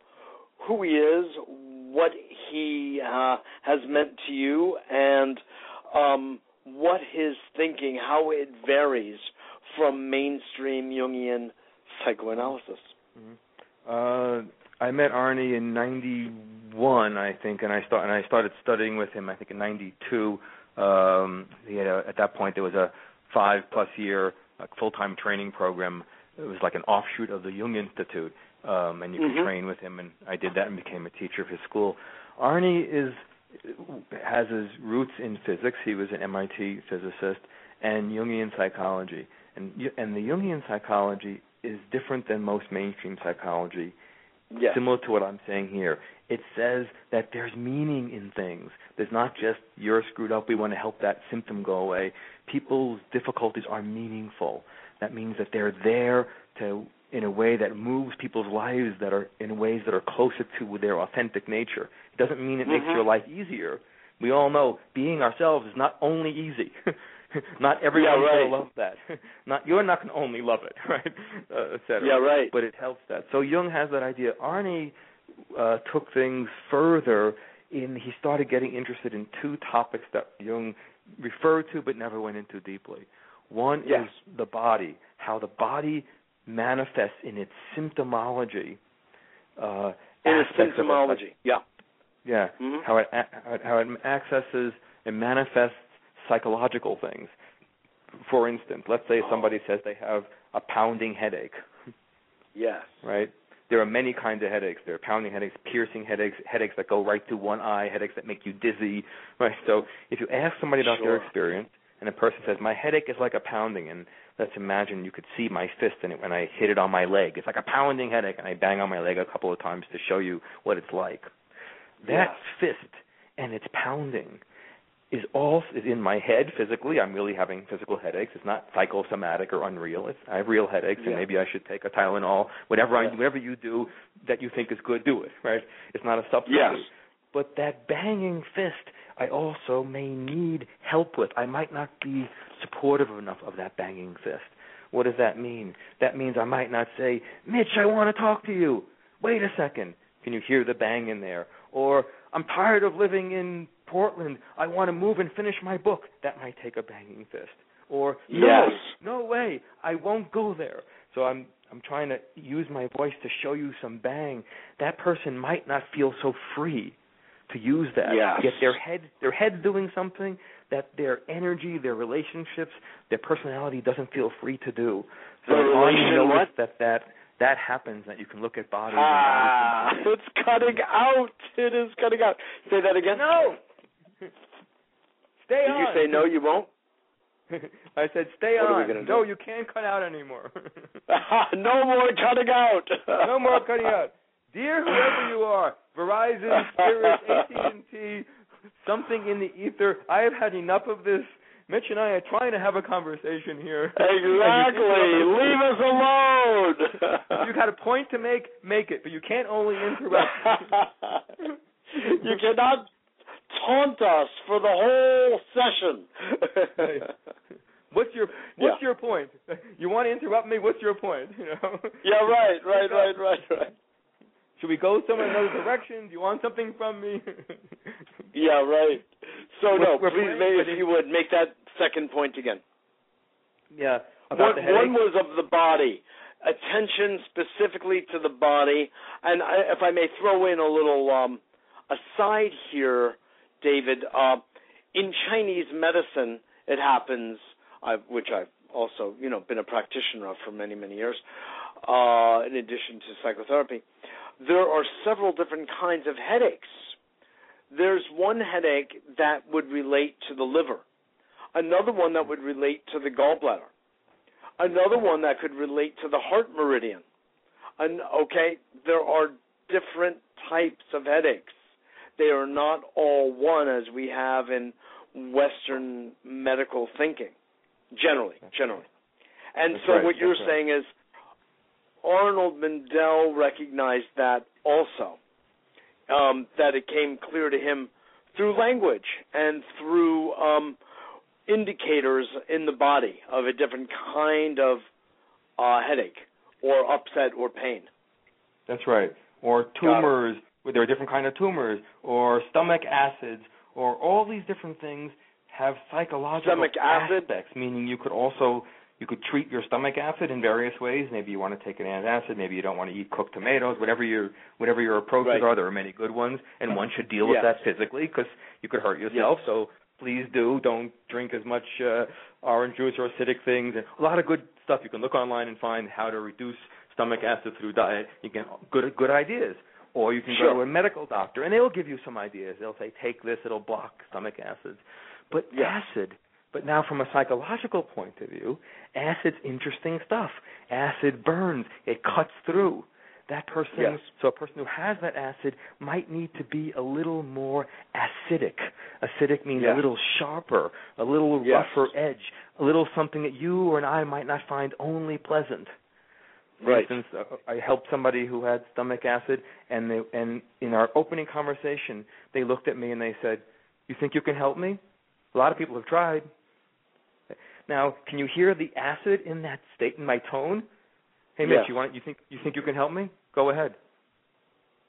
who he is, what he uh, has meant to you, and um, what his thinking, how it varies from mainstream Jungian psychoanalysis. Mm-hmm. Uh, I met Arnie in '91, I think, and I start and I started studying with him. I think in '92. Um, he had a, at that point there was a five plus year like, full time training program. It was like an offshoot of the Jung Institute, um, and you mm-hmm. train with him. And I did that and became a teacher of his school. Arnie is has his roots in physics. He was an MIT physicist and Jungian psychology. And and the Jungian psychology is different than most mainstream psychology. Yes. Similar to what I'm saying here. It says that there's meaning in things. There's not just you're screwed up, we want to help that symptom go away. People's difficulties are meaningful. That means that they're there to in a way that moves people's lives that are in ways that are closer to their authentic nature. It doesn't mean it mm-hmm. makes your life easier. We all know being ourselves is not only easy. not everyone's yeah, right. gonna love that. not you're not gonna only love it, right? Uh, etc. Yeah, right. But it helps that. So Jung has that idea. Arnie uh, took things further. In he started getting interested in two topics that Jung referred to but never went into deeply. One yes. is the body, how the body manifests in its symptomology. Uh, in its symptomology, yeah. Yeah, mm-hmm. how it how it accesses and manifests psychological things. For instance, let's say somebody says they have a pounding headache. Yes. Right? There are many kinds of headaches. There are pounding headaches, piercing headaches, headaches that go right through one eye, headaches that make you dizzy. Right? So if you ask somebody about sure. their experience and a person says, My headache is like a pounding and let's imagine you could see my fist and it when I hit it on my leg. It's like a pounding headache and I bang on my leg a couple of times to show you what it's like. That fist and its pounding is all is in my head physically. I'm really having physical headaches. It's not psychosomatic or unreal. It's I have real headaches, yeah. and maybe I should take a Tylenol. Whatever I, whatever you do that you think is good, do it. Right? It's not a substitute. Yes. But that banging fist, I also may need help with. I might not be supportive enough of that banging fist. What does that mean? That means I might not say, Mitch, I want to talk to you. Wait a second. Can you hear the bang in there? Or I'm tired of living in Portland. I want to move and finish my book. That might take a banging fist. Or no, yes. no way, I won't go there. So I'm I'm trying to use my voice to show you some bang. That person might not feel so free to use that. Yes. Yet their head their head's doing something that their energy, their relationships, their personality doesn't feel free to do. So notice what? that that that happens that you can look at bodies. Ah, it's cutting out. It is cutting out. Say that again. No. Stay Did on. you say no? You won't. I said stay what on. No, do? you can't cut out anymore. no more cutting out. no more cutting out. Dear whoever you are, Verizon, Spirit, AT&T, something in the ether. I have had enough of this. Mitch and I are trying to have a conversation here. Exactly. Leave us alone. if you got a point to make, make it, but you can't only interrupt. you cannot taunt us for the whole session. What's your What's Yeah. your point? You want to interrupt me? What's your point? You know. yeah, right, right, right, right, right. Should we go somewhere in another direction? Do you want something from me? Yeah, right. So no, We're- we're please, maybe if you would make that second point again. yeah. One, the headache. one was of the body, attention specifically to the body, and I, if I may throw in a little um, aside here, David. Uh, in Chinese medicine, it happens, I've, which I've also, you know, been a practitioner of for many, many years. Uh, in addition to psychotherapy, there are several different kinds of headaches. There's one headache that would relate to the liver, another one that would relate to the gallbladder, another one that could relate to the heart meridian. And okay, there are different types of headaches. They are not all one as we have in Western medical thinking, generally, generally. And That's so right, what you're right. saying is Arnold Mindell recognized that also, um, that it came clear to him through language and through um, indicators in the body of a different kind of uh, headache or upset or pain. That's right. Or tumors. There are different kind of tumors, or stomach acids, or all these different things have psychological Stomach acid? aspects, meaning you could also you could treat your stomach acid in various ways. Maybe you want to take an antacid. Maybe you don't want to eat cooked tomatoes. Whatever your whatever your approaches Right. are, there are many good ones, and one should deal with that physically because you could hurt yourself. So please do don't drink as much uh, orange juice or acidic things. And a lot of good stuff. You can look online and find how to reduce stomach acid through diet. You can good good ideas. Or you can Sure. go to a medical doctor and they'll give you some ideas. They'll say take this, it'll block stomach acids. But Yes. acid but now, from a psychological point of view, acid's interesting stuff. Acid burns; it cuts through. That person, Yes. so a person who has that acid might need to be a little more acidic. Acidic means Yes. a little sharper, a little Yes. rougher edge, a little something that you or I might not find only pleasant. For Right. instance, uh, I helped somebody who had stomach acid, and they, and in our opening conversation, they looked at me and they said, "You think you can help me?" A lot of people have tried. Now, can you hear the acid in that state in my tone? Hey, Mitch, Yes. you want you think you think you can help me? Go ahead.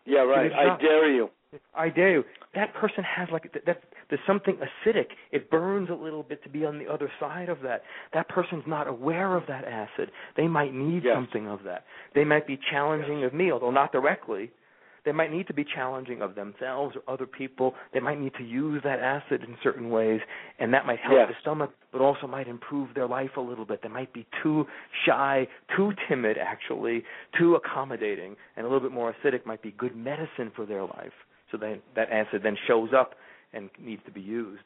Yeah, right. Give it a I dare you. I dare you. That person has like that, that. There's something acidic. It burns a little bit to be on the other side of that. That person's not aware of that acid. They might need Yes. something of that. They might be challenging of me, although not directly. They might need to be challenging of themselves or other people. They might need to use that acid in certain ways, and that might help Yes. the stomach, but also might improve their life a little bit. They might be too shy, too timid, actually, too accommodating, and a little bit more acidic might be good medicine for their life. So then that acid then shows up and needs to be used.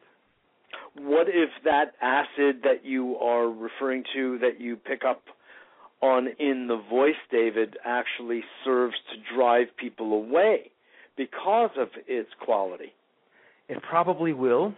What if that acid that you are referring to that you pick up on in the voice, David, actually serves to drive people away because of its quality? It probably will.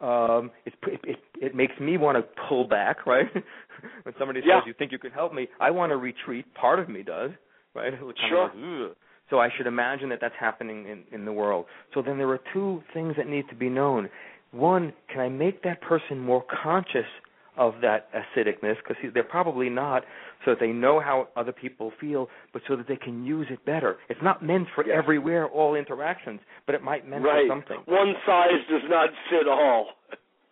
Um, it, it it makes me want to pull back, right? when somebody Yeah. says, "You think you can help me?" I want to retreat. Part of me does, right? Sure. like, so I should imagine that that's happening in in the world. So then there are two things that need to be known. One, can I make that person more conscious of that acidicness because they're probably not, so that they know how other people feel, but so that they can use it better. It's not meant for Yes. everywhere, all interactions, but it might meant right. something. One size does not fit all.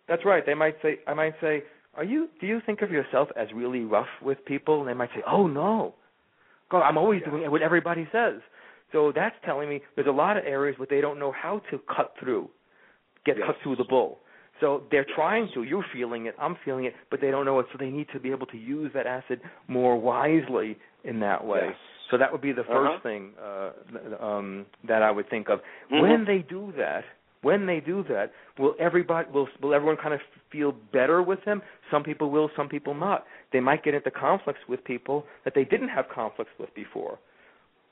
That's right. They might say, I might say, "Are you? Do you think of yourself as really rough with people?" And they might say, "Oh no, God, I'm always doing what everybody says." So that's telling me there's a lot of areas where they don't know how to cut through, get Yes. cut through the bull. So they're trying to. You're feeling it. I'm feeling it, but they don't know it. So they need to be able to use that acid more wisely in that way. Yes. So that would be the 1st Uh-huh. thing uh, um, that I would think of. Mhm. When they do that, when they do that, will everybody will will everyone kind of feel better with them? Some people will, some people not. They might get into conflicts with people that they didn't have conflicts with before.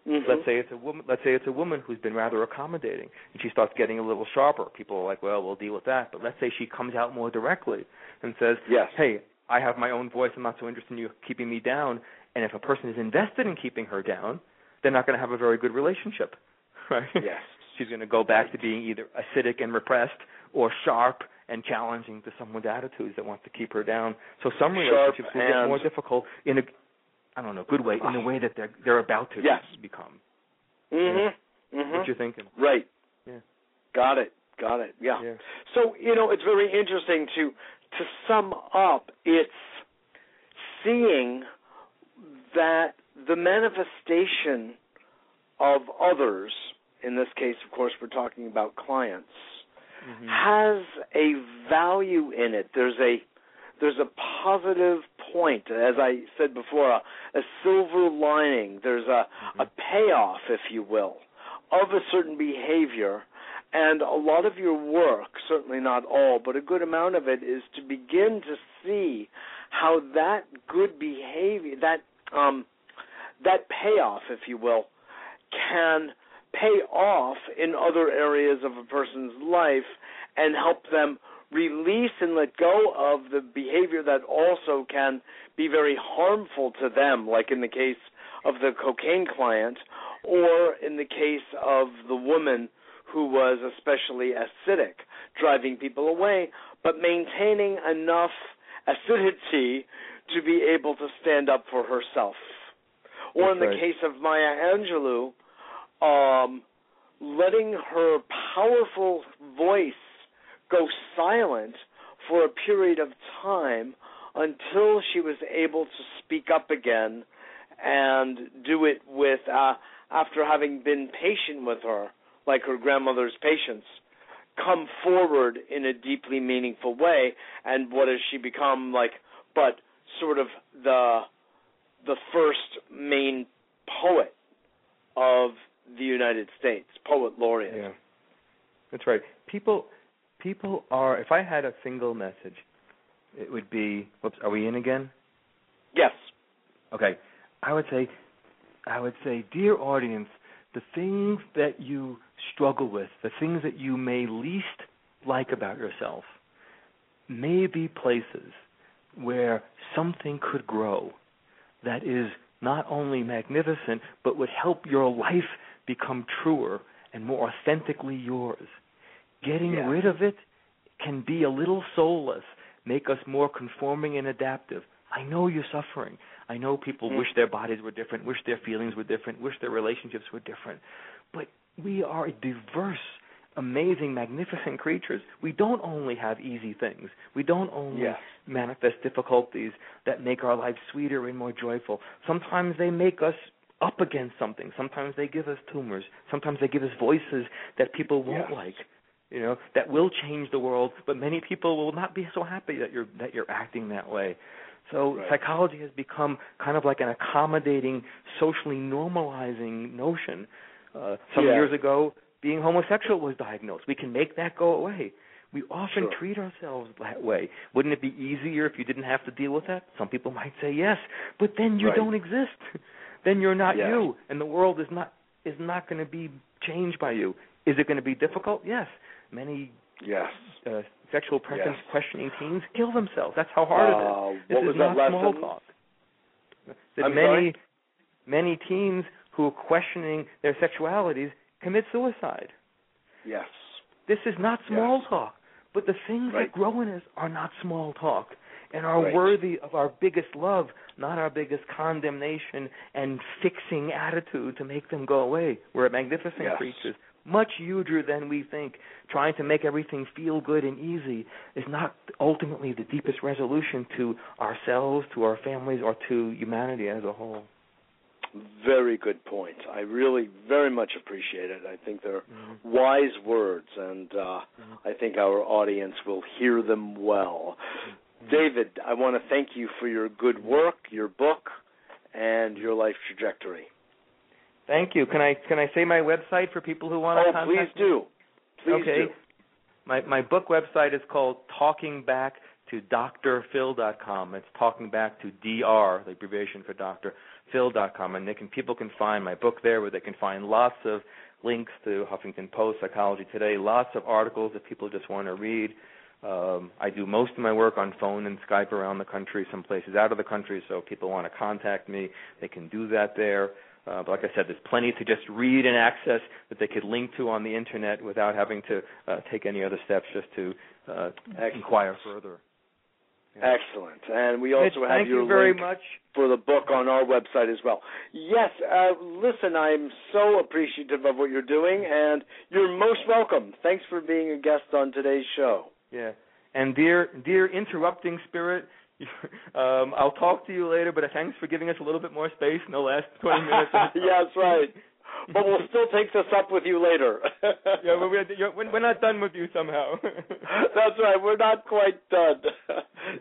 Mhm. Let's say it's a woman. Let's say it's a woman who's been rather accommodating, and she starts getting a little sharper. People are like, "Well, we'll deal with that." But let's say she comes out more directly and says, Yes. "Hey, I have my own voice. I'm not so interested in you keeping me down." And if a person is invested in keeping her down, they're not going to have a very good relationship, right? Yes. She's going to go back to being either acidic and repressed or sharp and challenging to someone's attitudes that wants to keep her down. So some relationships will get more difficult in a I don't know, good way, in the way that they're they're about to Yes. become. Mhm. Mhm. What you're thinking? Right. Yeah. Got it. Got it. Yeah. Yeah. So you know, it's very interesting to to sum up. It's seeing that the manifestation of others, in this case, of course, we're talking about clients, Mhm. has a value in it. There's a there's a positive point, as I said before, a, a silver lining. There's a, a payoff, if you will, of a certain behavior. And a lot of your work, certainly not all, but a good amount of it, is to begin to see how that good behavior, that um, that payoff, if you will, can pay off in other areas of a person's life and help them release and let go of the behavior that also can be very harmful to them, like in the case of the cocaine client, or in the case of the woman who was especially acidic, driving people away, but maintaining enough acidity to be able to stand up for herself. Or in the right. case of Maya Angelou, um, letting her powerful voice go silent for a period of time until she was able to speak up again and do it with uh after having been patient with her like her grandmother's patience come forward in a deeply meaningful way and what has she become like but sort of the the first main poet of the United States, poet laureate. Yeah. That's right. People people are if I had a single message, it would be whoops, are we in again? Yes. Okay. I would say I would say, dear audience, the things that you struggle with, the things that you may least like about yourself, may be places where something could grow that is not only magnificent, but would help your life become truer and more authentically yours. Getting yeah. rid of it can be a little soulless, make us more conforming and adaptive. I know you're suffering. I know people mm. wish their bodies were different, wish their feelings were different, wish their relationships were different. But we are diverse, amazing, magnificent creatures. We don't only have easy things. We don't only yes. manifest difficulties that make our lives sweeter and more joyful. Sometimes they make us up against something. Sometimes they give us tumors. Sometimes they give us voices that people won't yes. like. You know, that will change the world, but many people will not be so happy that you're that you're acting that way. So right. psychology has become kind of like an accommodating, socially normalizing notion. Uh, some yeah. years ago, being homosexual was diagnosed. We can make that go away. We often sure. treat ourselves that way. Wouldn't it be easier if you didn't have to deal with that? Some people might say yes, but then you right. don't exist. then you're not yeah. you, and the world is not is not going to be changed by you. Is it going to be difficult? Yes. Many yes. Uh, sexual preference yes. questioning teens kill themselves. That's how hard uh, it is. This is was not that small talk. That I'm many sorry? many teens who are questioning their sexualities commit suicide. Yes. This is not small yes. talk. But the things right. that grow in us are not small talk and are right. worthy of our biggest love, not our biggest condemnation and fixing attitude to make them go away. We're magnificent yes. creatures, much huger than we think. Trying to make everything feel good and easy is not ultimately the deepest resolution to ourselves, to our families, or to humanity as a whole. Very good point. I really very much appreciate it. I think they're mm-hmm. wise words, and uh, mm-hmm. I think our audience will hear them well. Mm-hmm. David, I want to thank you for your good work, your book, and your life trajectory. Thank you. Can I can I say my website for people who want oh, to contact please do. Please okay. do. My my book website is called Talking Back to drphil.com. It's talking back to dr, the abbreviation for doctor, phil.com, and they can people can find my book there, where they can find lots of links to Huffington Post, Psychology Today, lots of articles that people just want to read. Um, I do most of my work on phone and Skype around the country, some places out of the country. So if people want to contact me, they can do that there. Uh, but like I said, there's plenty to just read and access that they could link to on the internet without having to uh, take any other steps just to uh, inquire further. Yeah. Excellent. And we also Mitch, have thank your you very link much. for the book on our website as well. Yes, uh, listen, I'm so appreciative of what you're doing, and you're most welcome. Thanks for being a guest on today's show. Yeah. And dear, dear interrupting spirit, um, I'll talk to you later, but thanks for giving us a little bit more space in the last 20 minutes. yeah, that's right. But we'll still take this up with you later. yeah, but we're, we're not done with you somehow. that's right. We're not quite done.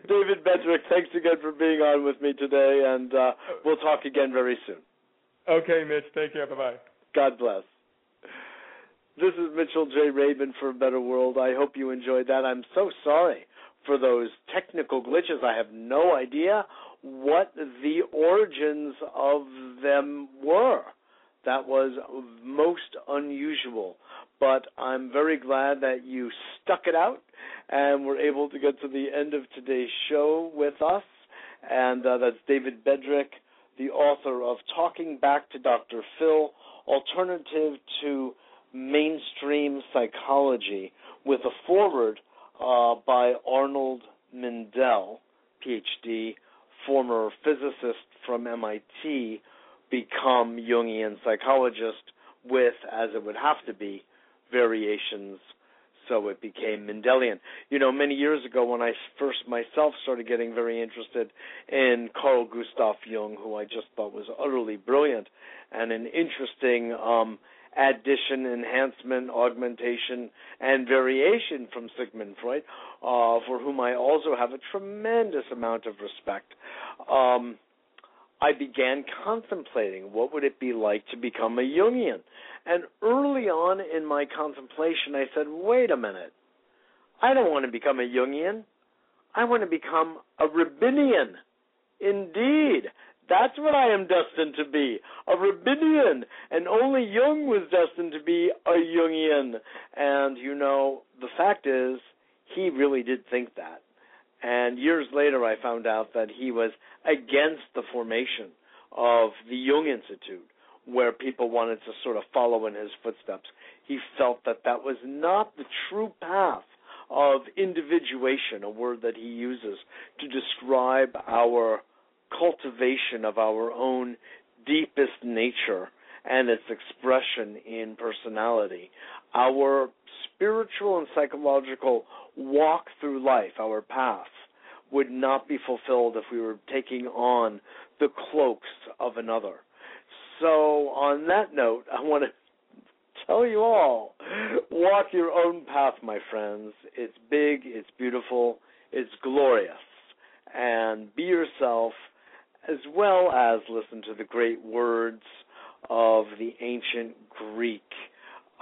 David Bedrick, thanks again for being on with me today, and uh, we'll talk again very soon. Okay, Mitch. Take care. Bye-bye. God bless. This is Mitchell J. Rabin for a Better World. I hope you enjoyed that. I'm so sorry for those technical glitches. I have no idea what the origins of them were. That was most unusual. But I'm very glad that you stuck it out and were able to get to the end of today's show with us. And uh, that's David Bedrick, the author of Talking Back to Dr. Phil Alternative to Mainstream Psychology, with a foreword uh, by Arnold Mindell, PhD, former physicist from MIT, become Jungian psychologist with, as it would have to be, variations so it became Mendelian. You know, many years ago when I first myself started getting very interested in Carl Gustav Jung, who I just thought was utterly brilliant and an interesting um, addition, enhancement, augmentation, and variation from Sigmund Freud, uh, for whom I also have a tremendous amount of respect. Um, I began contemplating what would it be like to become a Jungian. And early on in my contemplation, I said, wait a minute. I don't want to become a Jungian. I want to become a Rabinian. Indeed. That's what I am destined to be, a Rabinian. And only Jung was destined to be a Jungian. And, you know, the fact is, he really did think that. And years later, I found out that he was against the formation of the Jung Institute, where people wanted to sort of follow in his footsteps. He felt that that was not the true path of individuation, a word that he uses to describe our cultivation of our own deepest nature and its expression in personality. Our spiritual and psychological walk through life, our path, would not be fulfilled if we were taking on the cloaks of another. So, on that note, I want to tell you all walk your own path, my friends. It's big, it's beautiful, it's glorious. And be yourself as well as listen to the great words of the ancient Greek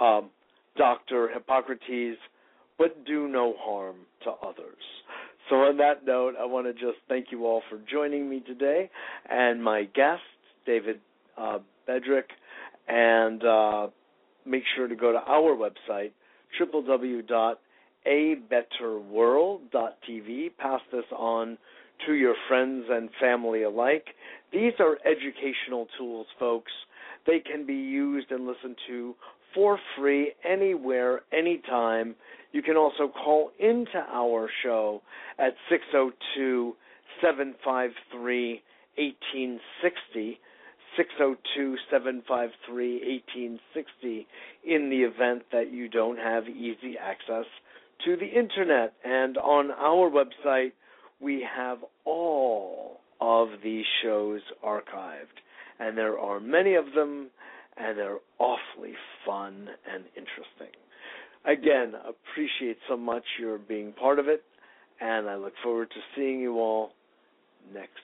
um, Dr. Hippocrates, but do no harm to others. So, on that note, I want to just thank you all for joining me today and my guest, David uh, Bedrick, and uh, make sure to go to our website, www.abetterworld.tv. Pass this on to your friends and family alike. These are educational tools, folks. They can be used and listened to for free anywhere, anytime. You can also call into our show at 602 753 1860. 602 753 1860 in the event that you don't have easy access to the internet. And on our website, we have all of these shows archived, and there are many of them, and they're awfully fun and interesting. Again, appreciate so much your being part of it, and I look forward to seeing you all next